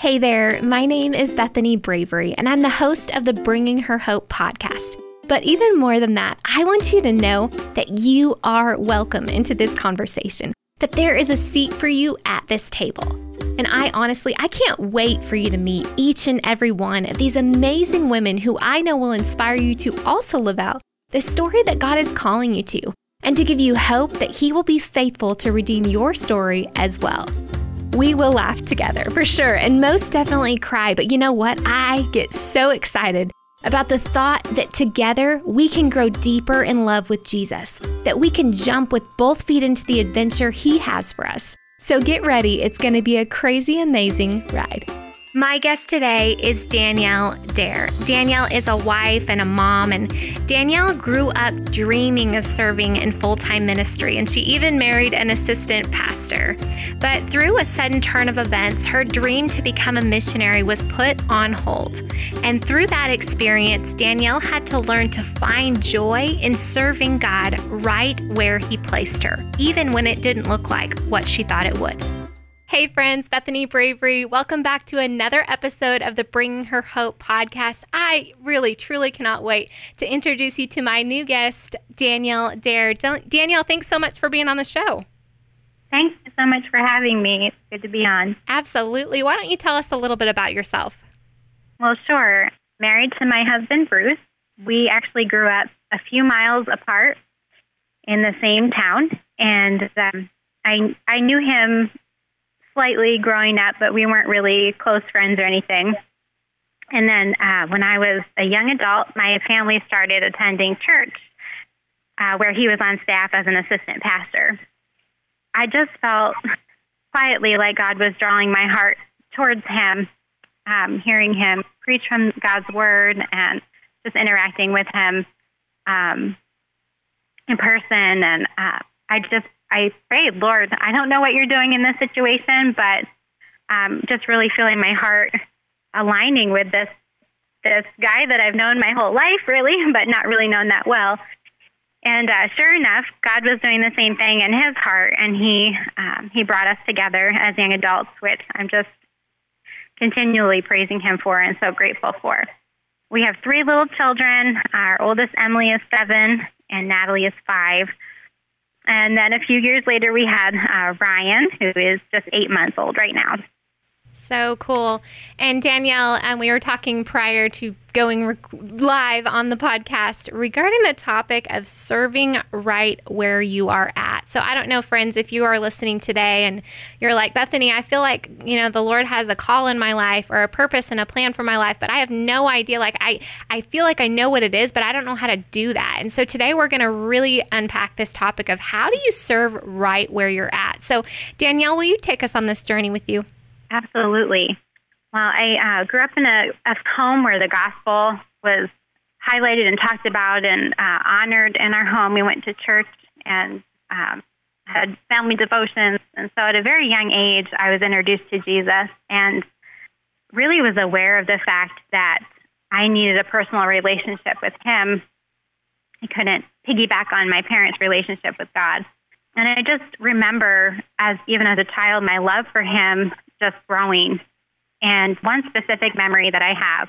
Hey there, my name is Bethany Bravery, and I'm the host of the Bringing Her Hope podcast. But even more than that, I want you to know that you are welcome into this conversation, that there is a seat for you at this table. And I honestly, I can't wait for you to meet each and every one of these amazing women who I know will inspire you to also live out the story that God is calling you to, and to give you hope that He will be faithful to redeem your story as well. We will laugh together for sure, and most definitely cry. But you know what? I get so excited about the thought that together we can grow deeper in love with Jesus, that we can jump with both feet into the adventure He has for us. So get ready, it's going to be a crazy, amazing ride. My guest today is Danielle Dare. Danielle is a wife and a mom, and Danielle grew up dreaming of serving in full time ministry, and she even married an assistant pastor. But through a sudden turn of events, her dream to become a missionary was put on hold. And through that experience, Danielle had to learn to find joy in serving God right where He placed her, even when it didn't look like what she thought it would. Hey, friends, Bethany Bravery. Welcome back to another episode of the Bringing Her Hope podcast. I really, truly cannot wait to introduce you to my new guest, Danielle Dare. Danielle, thanks so much for being on the show. Thanks so much for having me. It's good to be on. Absolutely. Why don't you tell us a little bit about yourself? Well, sure. Married to my husband, Bruce. We actually grew up a few miles apart in the same town, and um, I I knew him slightly growing up, but we weren't really close friends or anything. And then uh, when I was a young adult, my family started attending church uh, where he was on staff as an assistant pastor. I just felt quietly like God was drawing my heart towards him, um, hearing him preach from God's word and just interacting with him um, in person. And uh, I just I prayed, Lord, I don't know what you're doing in this situation, but um, just really feeling my heart aligning with this this guy that I've known my whole life, really, but not really known that well. And uh, sure enough, God was doing the same thing in His heart, and He um, He brought us together as young adults, which I'm just continually praising Him for and so grateful for. We have three little children. Our oldest Emily is seven, and Natalie is five. And then a few years later, we had uh, Ryan, who is just eight months old right now. So cool. And Danielle, and um, we were talking prior to going live on the podcast regarding the topic of serving right where you are at. So I don't know, friends, if you are listening today and you're like, Bethany, I feel like, you know, the Lord has a call in my life or a purpose and a plan for my life, but I have no idea. Like, I, I feel like I know what it is, but I don't know how to do that. And so today we're going to really unpack this topic of how do you serve right where you're at. So, Danielle, will you take us on this journey with you? Absolutely. Well, I uh, grew up in a, a home where the gospel was highlighted and talked about and uh, honored in our home. We went to church and um, had family devotions. And so at a very young age, I was introduced to Jesus and really was aware of the fact that I needed a personal relationship with Him. I couldn't piggyback on my parents' relationship with God. And I just remember, as even as a child, my love for Him just growing. And one specific memory that I have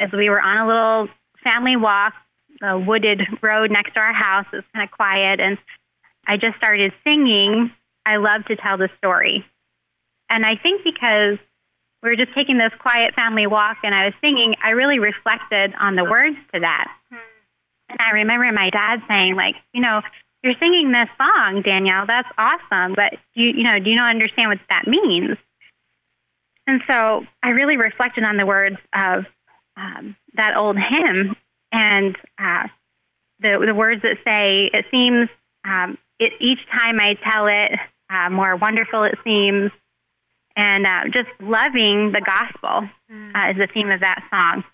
is we were on a little family walk, a wooded road next to our house. It was kind of quiet. And I just started singing, I love to tell the story. And I think because we were just taking this quiet family walk and I was singing, I really reflected on the words to that. And I remember my dad saying, like, you know, you're singing this song, Danielle. That's awesome, but you, you know, do you not understand what that means? And so I really reflected on the words of um, that old hymn and uh, the, the words that say, It seems um, it, each time I tell it, uh, more wonderful it seems. And uh, just loving the gospel mm. uh, is the theme of that song.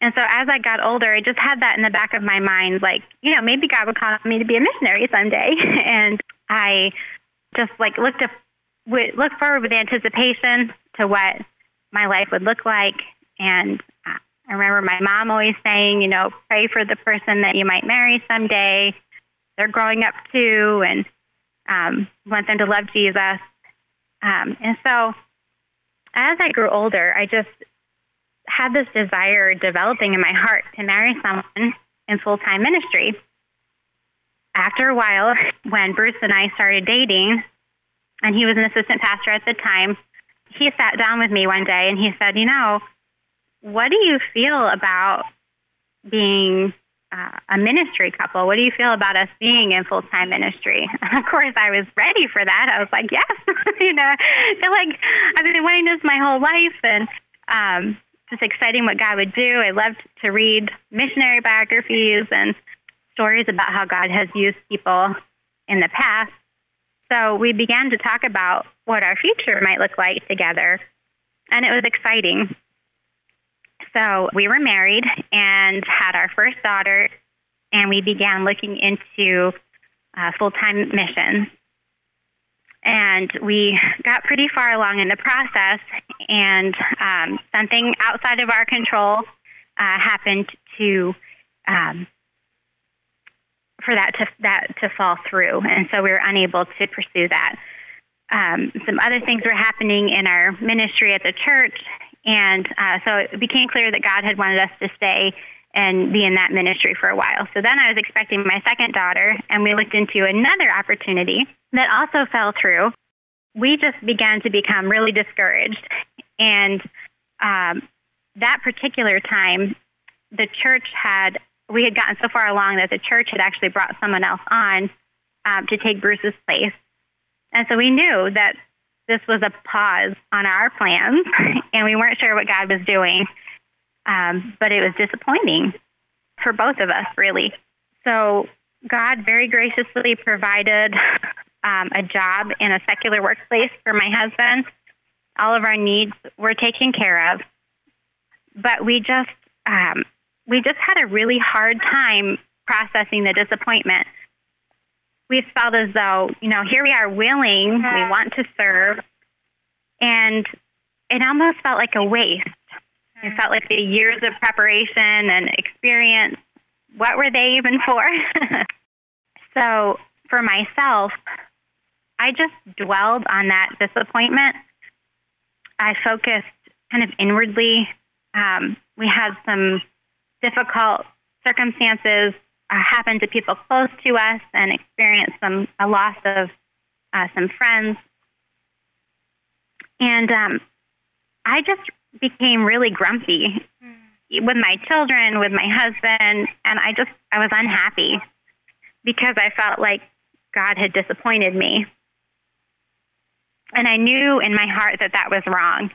And so as I got older, I just had that in the back of my mind, like, you know, maybe God would call me to be a missionary someday. and I just like looked up, looked forward with anticipation to what my life would look like. And uh, I remember my mom always saying, you know, pray for the person that you might marry someday. They're growing up too, and um, want them to love Jesus. Um, and so as I grew older, I just had this desire developing in my heart to marry someone in full time ministry. After a while, when Bruce and I started dating, and he was an assistant pastor at the time, he sat down with me one day and he said, You know, what do you feel about being uh, a ministry couple? What do you feel about us being in full time ministry? And of course, I was ready for that. I was like, Yes, you know, feel like I've been wanting this my whole life. And um, just exciting what God would do. I loved to read missionary biographies and stories about how God has used people in the past. So we began to talk about what our future might look like together, and it was exciting. So we were married and had our first daughter, and we began looking into uh, full time missions. And we got pretty far along in the process, and um, something outside of our control uh, happened to um, for that to that to fall through, and so we were unable to pursue that. Um, some other things were happening in our ministry at the church, and uh, so it became clear that God had wanted us to stay and be in that ministry for a while. So then I was expecting my second daughter, and we looked into another opportunity that also fell through. We just began to become really discouraged, and um, that particular time, the church had we had gotten so far along that the church had actually brought someone else on um, to take Bruce's place. And so we knew that this was a pause on our plans, and we weren't sure what God was doing. Um, but it was disappointing for both of us, really. So God very graciously provided um, a job in a secular workplace for my husband. All of our needs were taken care of. But we just um, we just had a really hard time processing the disappointment. We felt as though, you know, here we are willing, we want to serve, and it almost felt like a waste. It felt like the years of preparation and experience, what were they even for? so for myself, I just dwelled on that disappointment. I focused kind of inwardly. Um, we had some difficult circumstances uh, happen to people close to us and experience some a loss of uh, some friends. And um, I just became really grumpy mm. with my children, with my husband, and I just I was unhappy because I felt like God had disappointed me. And I knew in my heart that that was wrong,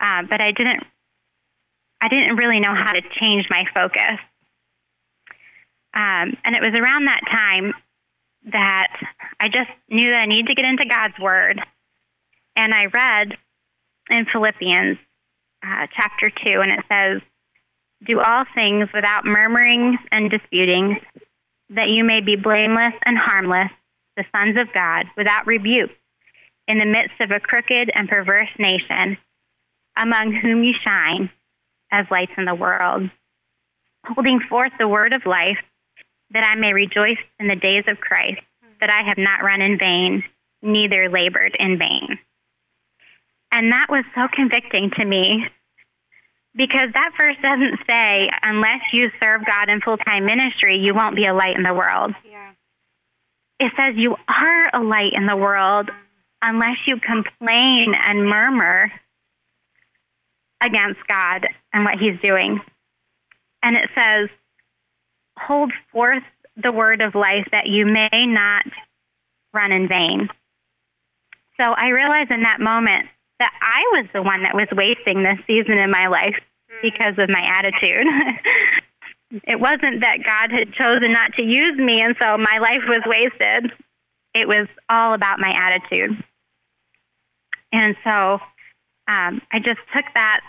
uh, but I didn't I didn't really know how to change my focus. Um, and it was around that time that I just knew that I needed to get into God's Word. And I read in Philippians uh, chapter 2, and it says, Do all things without murmuring and disputing, that you may be blameless and harmless, the sons of God, without rebuke, in the midst of a crooked and perverse nation, among whom you shine as lights in the world, holding forth the word of life, that I may rejoice in the days of Christ, that I have not run in vain, neither labored in vain. And that was so convicting to me because that verse doesn't say, unless you serve God in full time ministry, you won't be a light in the world. Yeah. It says you are a light in the world unless you complain and murmur against God and what He's doing. And it says, Hold forth the word of life that you may not run in vain. So I realized in that moment that I was the one that was wasting this season in my life because of my attitude. it wasn't that God had chosen not to use me and so my life was wasted. It was all about my attitude. And so um, I just took that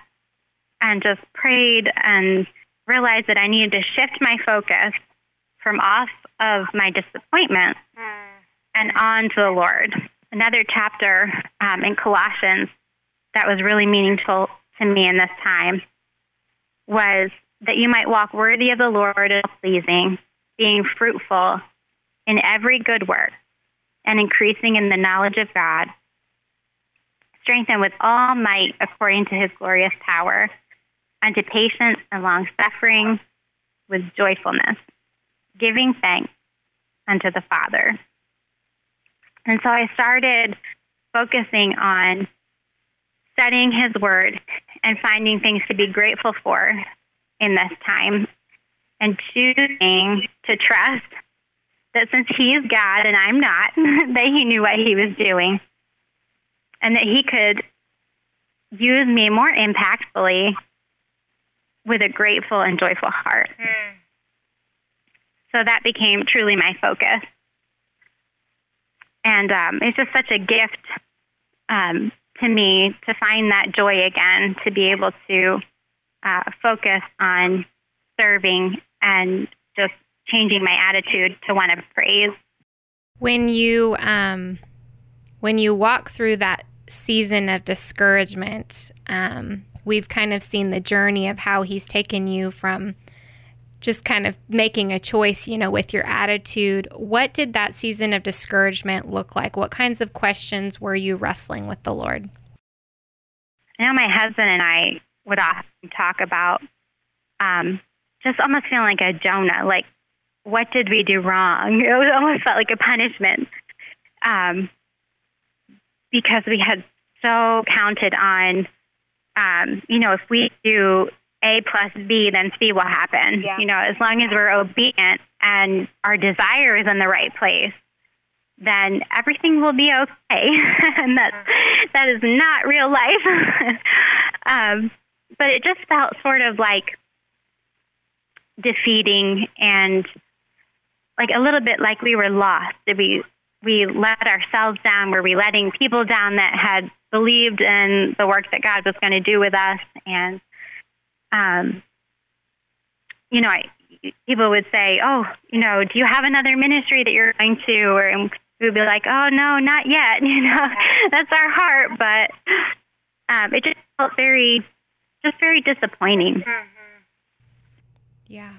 and just prayed and realized that I needed to shift my focus from off of my disappointment and on to the Lord. Another chapter um, in Colossians that was really meaningful to me in this time was that you might walk worthy of the Lord and pleasing, being fruitful in every good work and increasing in the knowledge of God strengthened with all might according to his glorious power, unto patience and long suffering with joyfulness, giving thanks unto the Father. And so I started focusing on studying his word and finding things to be grateful for in this time and choosing to trust that since he is God and I'm not, that he knew what he was doing and that he could use me more impactfully with a grateful and joyful heart. Mm. So that became truly my focus. And um, it's just such a gift um, to me to find that joy again, to be able to uh, focus on serving and just changing my attitude to one of praise. When you um, when you walk through that season of discouragement, um, we've kind of seen the journey of how he's taken you from just kind of making a choice, you know, with your attitude. What did that season of discouragement look like? What kinds of questions were you wrestling with the Lord? Now, my husband and I would often talk about um, just almost feeling like a Jonah, like, what did we do wrong? It almost felt like a punishment um, because we had so counted on, um, you know, if we do A plus B, then C will happen. Yeah. You know, as long as we're obedient and our desire is in the right place, then everything will be okay. and that that is not real life. um, but it just felt sort of like defeating and like a little bit like we were lost. We we let ourselves down? Were we letting people down that had believed in the work that God was going to do with us? And um, you know, I, people would say, "Oh, you know, do you have another ministry that you're going to?" Or we would be like, "Oh, no, not yet." You know, that's our heart, but um, it just felt very, just very disappointing. Mm-hmm. Yeah.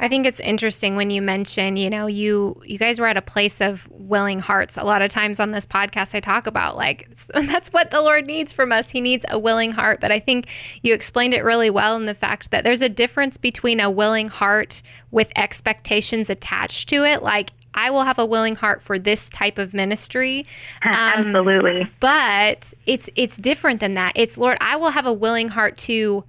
I think it's interesting when you mention, you know, you you guys were at a place of willing hearts. A lot of times on this podcast I talk about like that's what the Lord needs from us. He needs a willing heart, but I think you explained it really well in the fact that there's a difference between a willing heart with expectations attached to it, like I will have a willing heart for this type of ministry. Um, Absolutely. But it's it's different than that. It's Lord, I will have a willing heart to,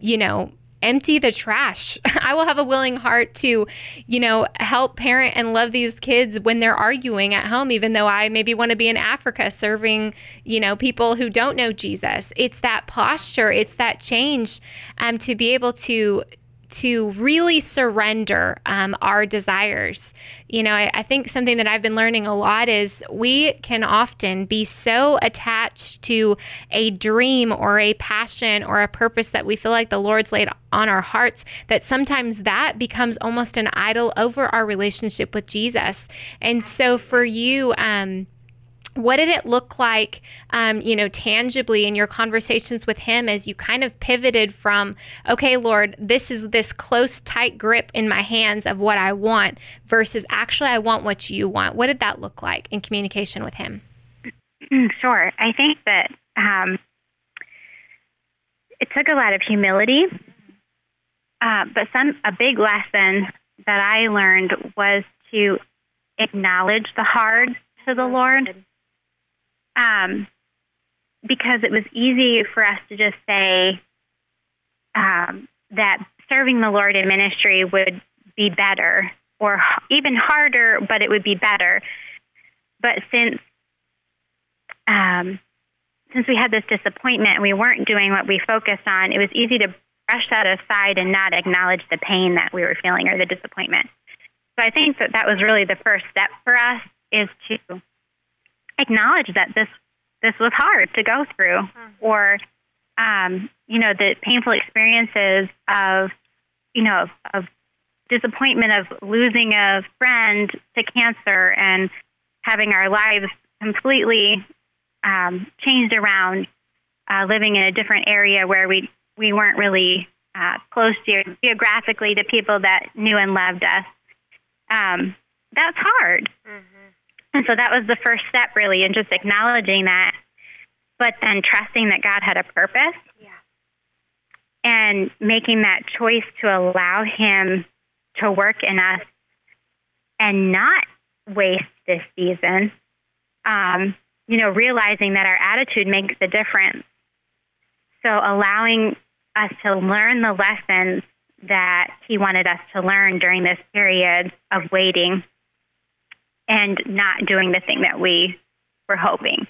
you know, empty the trash. I will have a willing heart to, you know, help parent and love these kids when they're arguing at home, even though I maybe want to be in Africa serving, you know, people who don't know Jesus. It's that posture, it's that change um, to be able to to really surrender um, our desires. You know, I, I, think something that I've been learning a lot is we can often be so attached to a dream or a passion or a purpose that we feel like the Lord's laid on our hearts that sometimes that becomes almost an idol over our relationship with Jesus. And so for you, um, what did it look like, um, you know, tangibly in your conversations with him as you kind of pivoted from, okay, Lord, this is this close, tight grip in my hands of what I want versus actually I want what you want? What did that look like in communication with him? Sure. I think that um, it took a lot of humility, uh, but some a big lesson that I learned was to acknowledge the hard to the Lord um, because it was easy for us to just say um, that serving the Lord in ministry would be better or even harder, but it would be better. But since um, since we had this disappointment and we weren't doing what we focused on, it was easy to brush that aside and not acknowledge the pain that we were feeling or the disappointment. So I think that that was really the first step for us is to acknowledge that this this was hard to go through, mm-hmm. or um, you know the painful experiences of you know of, of disappointment of losing a friend to cancer and having our lives completely um, changed around, uh, living in a different area where we we weren't really uh, close ge- geographically to people that knew and loved us. Um, that's hard. Mm-hmm. And so that was the first step, really, in just acknowledging that. but then trusting that God had a purpose. Yeah. And making that choice to allow Him to work in us and not waste this season. Um, you know, realizing that our attitude makes a difference. So allowing us to learn the lessons that he wanted us to learn during this period of waiting and not doing the thing that we were hoping.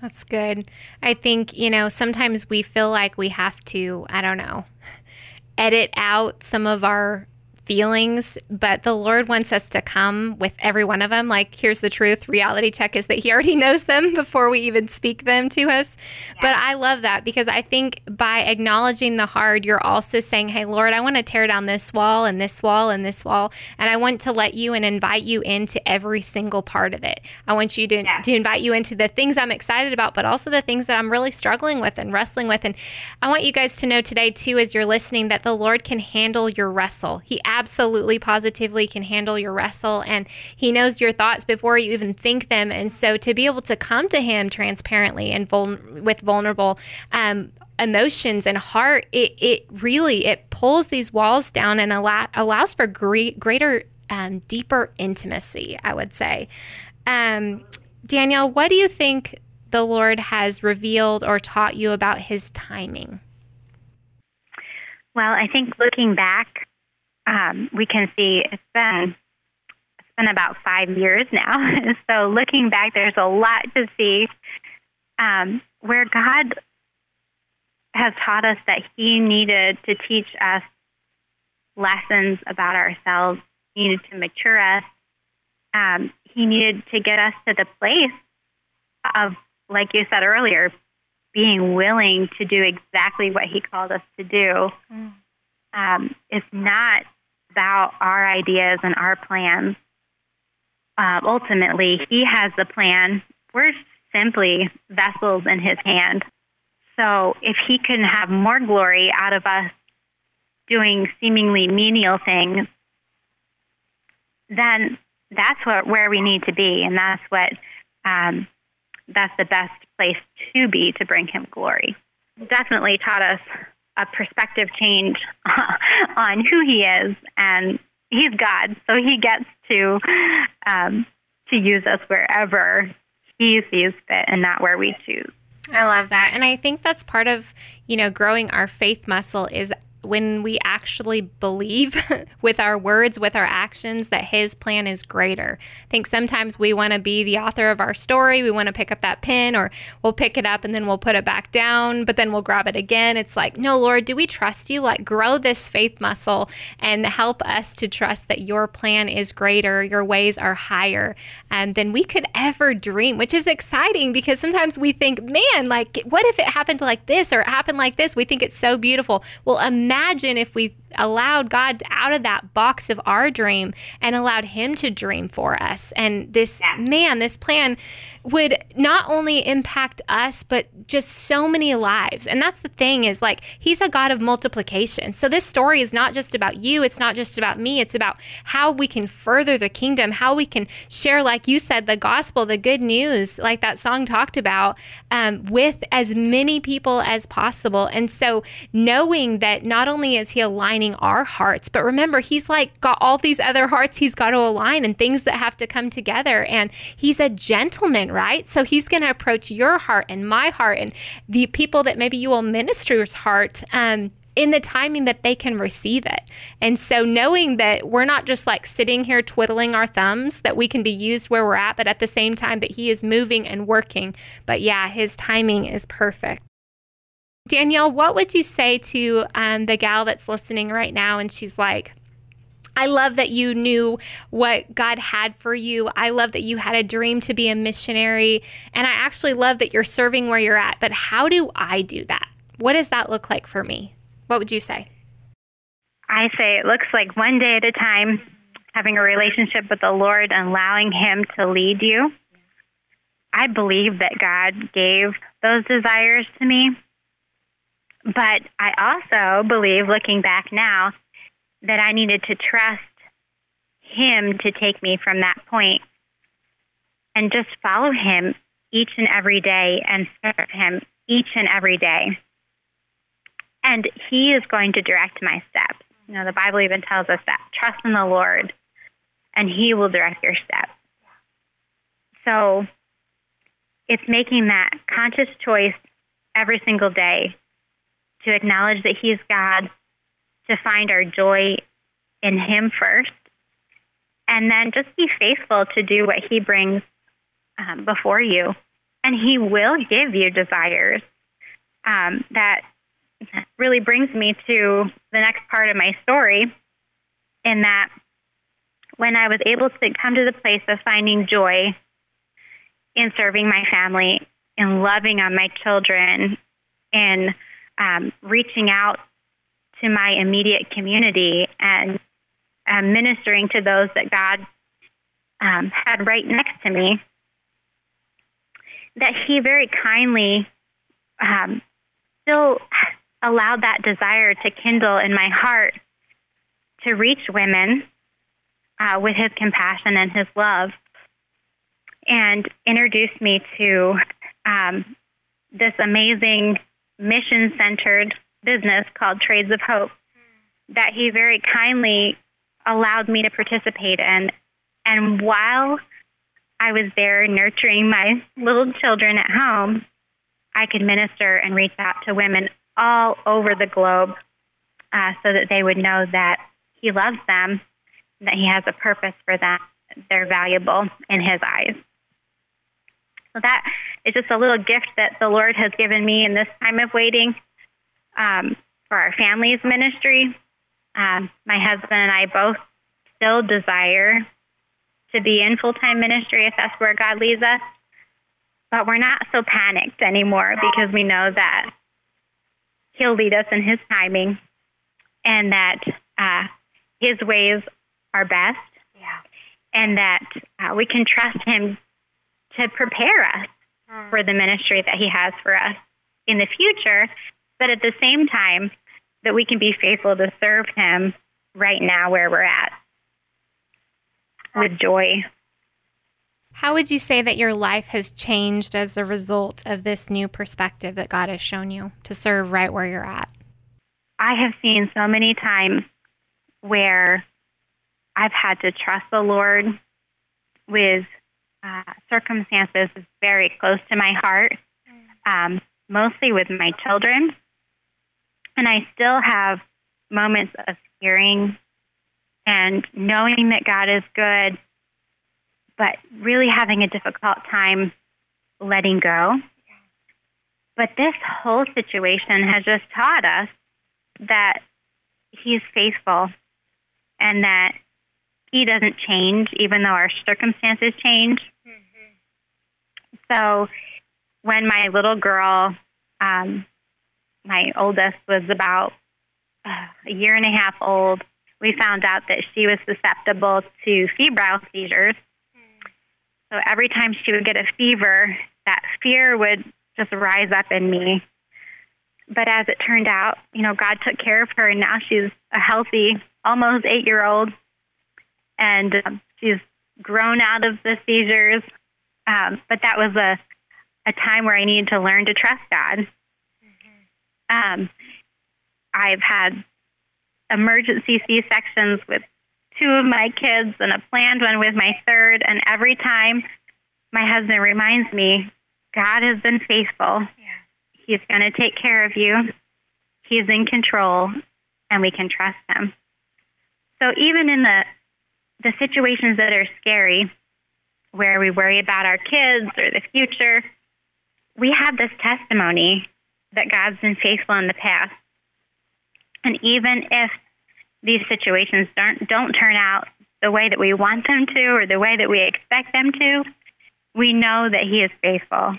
That's good. I think, you know, sometimes we feel like we have to, I don't know, edit out some of our feelings, but the Lord wants us to come with every one of them. Like, here's the truth. Reality check is that He already knows them before we even speak them to us. Yeah. But I love that because I think by acknowledging the hard, you're also saying, Hey, Lord, I want to tear down this wall and this wall and this wall. And I want to let you and invite you into every single part of it. I want you to, yeah. to invite you into the things I'm excited about, but also the things that I'm really struggling with and wrestling with. And I want you guys to know today, too, as you're listening, that the Lord can handle your wrestle. He absolutely positively can handle your wrestle and he knows your thoughts before you even think them. And so to be able to come to him transparently and vul- with vulnerable um, emotions and heart it, it really it pulls these walls down and allow, allows for great, greater um, deeper intimacy i would say. Um, danielle what do you think the lord has revealed or taught you about his timing? Well, I think looking back, um, we can see it's been it's been about five years now. so looking back, there's a lot to see um, where God has taught us that He needed to teach us lessons about ourselves. He needed to mature us. Um, he needed to get us to the place of, like you said earlier, being willing to do exactly what He called us to do. Mm. Um, it's not about our ideas and our plans. Uh, ultimately, He has the plan. We're simply vessels in His hand. So if He can have more glory out of us doing seemingly menial things, then that's what where we need to be, and that's what um, that's the best place to be to bring Him glory. Definitely taught us a perspective change on who he is, and he's God, so he gets to um, to use us wherever he sees fit, and not where we choose. I love that, and I think that's part of you know growing our faith muscle is when we actually believe with our words, with our actions, that His plan is greater. I think sometimes we want to be the author of our story. We want to pick up that pen, or we'll pick it up and then we'll put it back down, but then we'll grab it again. It's like, no, Lord, do we trust you? Like, grow this faith muscle and help us to trust that your plan is greater, your ways are higher um, than we could ever dream, which is exciting because sometimes we think, man, like, what if it happened like this or it happened like this? We think it's so beautiful. Well, imagine imagine if we allowed God out of that box of our dream and allowed Him to dream for us. And this yeah. man, this plan would not only impact us, but just so many lives. And that's the thing is like, He's a God of multiplication. So this story is not just about you, it's not just about me, it's about how we can further the kingdom, how we can share, like you said, the gospel, the good news, like that song talked about, um, with as many people as possible. And so knowing that not only is He aligning aligning our hearts. But remember, he's like got all these other hearts he's got to align and things that have to come together. And he's a gentleman, right? So he's going to approach your heart and my heart and the people that maybe you will minister's heart. Um, in the timing that they can receive it. And so, knowing that we're not just like sitting here twiddling our thumbs, that we can be used where we're at, but at the same time that He is moving and working. But yeah, His timing is perfect. Danielle, what would you say to um, the gal that's listening right now and she's like, I love that you knew what God had for you. I love that you had a dream to be a missionary. And I actually love that you're serving where you're at. But how do I do that? What does that look like for me? What would you say? I say it looks like one day at a time, having a relationship with the Lord and allowing Him to lead you. I believe that God gave those desires to me but I also believe, looking back now, that I needed to trust Him to take me from that point and just follow Him each and every day and serve Him each and every day. And He is going to direct my steps. You know, the Bible even tells us that trust in the Lord, and He will direct your steps. So it's making that conscious choice every single day to acknowledge that He's God, to find our joy in Him first, and then just be faithful to do what He brings um, before you. And He will give you desires. Um, that really brings me to the next part of my story, in that when I was able to come to the place of finding joy in serving my family, in loving on my children, in um, reaching out to my immediate community and um, ministering to those that God um, had right next to me, that He very kindly um, still allowed that desire to kindle in my heart to reach women uh, with His compassion and His love and introduced me to um, this amazing mission centered business called Trades of Hope that he very kindly allowed me to participate in. And while I was there nurturing my little children at home, I could minister and reach out to women all over the globe uh, so that they would know that he loves them, that he has a purpose for them, they're valuable in his eyes. So that is just a little gift that the Lord has given me in this time of waiting um, for our family's ministry. Um, my husband and I both still desire to be in full time ministry if that's where God leads us. But we're not so panicked anymore because we know that He'll lead us in His timing and that uh, His ways are best. Yeah. And that uh, we can trust Him to prepare us mm. for the ministry that He has for us in the future, but at the same time, that we can be faithful to serve Him right now where we're at with joy. How would you say that your life has changed as a result of this new perspective that God has shown you to serve right where you're at? I have seen so many times where I've had to trust the Lord with uh, circumstances very close to my heart, um, mostly with my children. And I still have moments of hearing and knowing that God is good, but really having a difficult time letting go. But this whole situation has just taught us that He's faithful and that He doesn't change even though our circumstances change. So when my little girl, um, my oldest, was about uh, a year and a half old, we found out that she was susceptible to febrile seizures. So every time she would get a fever, that fear would just rise up in me. But as it turned out, you know, God took care of her, and now she's a healthy, almost eight year old. And um, she's grown out of the seizures. Um, but that was a, a time where I needed to learn to trust God. Mm-hmm. Um, I've had emergency C sections with two of my kids and a planned one with my third. And every time my husband reminds me, God has been faithful. Yeah. He's going to take care of you. He's in control, and we can trust him. So even in the the situations that are scary, where we worry about our kids or the future, we have this testimony that God's been faithful in the past. And even if these situations don't don't turn out the way that we want them to or the way that we expect them to, we know that he is faithful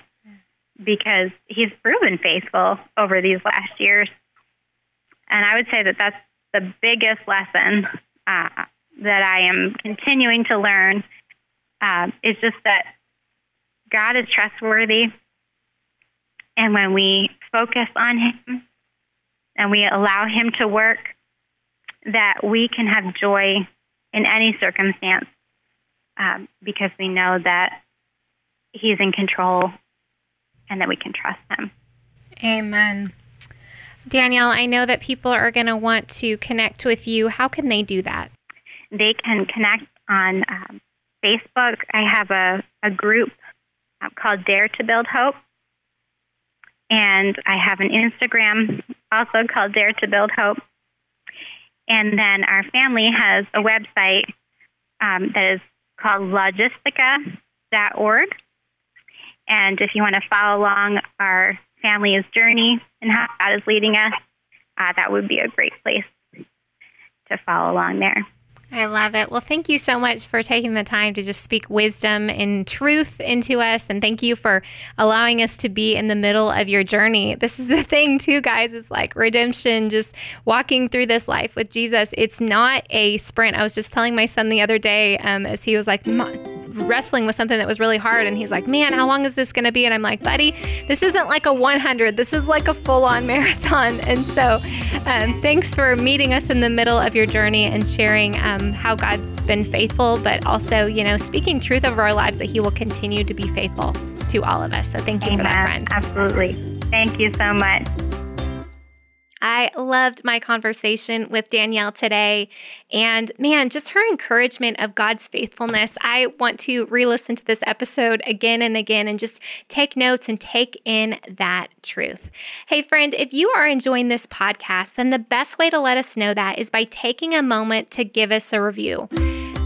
because he's proven faithful over these last years. And I would say that that's the biggest lesson uh, that I am continuing to learn um, is just that God is trustworthy. And when we focus on Him and we allow Him to work, that we can have joy in any circumstance um, because we know that He's in control and that we can trust Him. Amen. Danielle, I know that people are going to want to connect with you. How can they do that? They can connect on um, Facebook. I have a, a group uh, called Dare to Build Hope. And I have an Instagram also called Dare to Build Hope. And then our family has a website um, that is called logistica.org. And if you want to follow along our family's journey and how God is leading us, uh, that would be a great place to follow along there. I love it. Well, thank you so much for taking the time to just speak wisdom and truth into us. And thank you for allowing us to be in the middle of your journey. This is the thing, too, guys, is like redemption, just walking through this life with Jesus. It's not a sprint. I was just telling my son the other day um, as he was like, wrestling with something that was really hard. And he's like, man, how long is this going to be? And I'm like, buddy, this isn't like a 100. This is like a full on marathon. And so um, thanks for meeting us in the middle of your journey and sharing um, how God's been faithful, but also, you know, speaking truth over our lives that He will continue to be faithful to all of us. So thank you Amen. for that, friend. Absolutely. Thank you so much. I loved my conversation with Danielle today. And man, just her encouragement of God's faithfulness. I want to re listen to this episode again and again and just take notes and take in that truth. Hey, friend, if you are enjoying this podcast, then the best way to let us know that is by taking a moment to give us a review.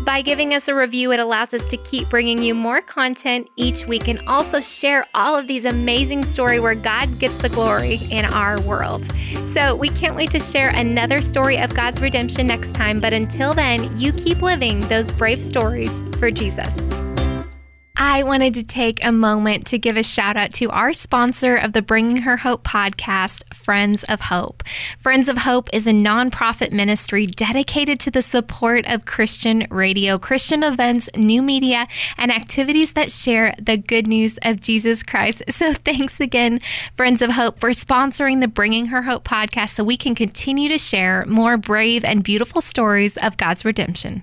By giving us a review, it allows us to keep bringing you more content each week and also share all of these amazing stories where God gets the glory in our world. So we can't wait to share another story of God's redemption next time. But until then, you keep living those brave stories for Jesus. I wanted to take a moment to give a shout out to our sponsor of the Bringing Her Hope podcast, Friends of Hope. Friends of Hope is a nonprofit ministry dedicated to the support of Christian radio, Christian events, new media, and activities that share the good news of Jesus Christ. So thanks again, Friends of Hope, for sponsoring the Bringing Her Hope podcast so we can continue to share more brave and beautiful stories of God's redemption.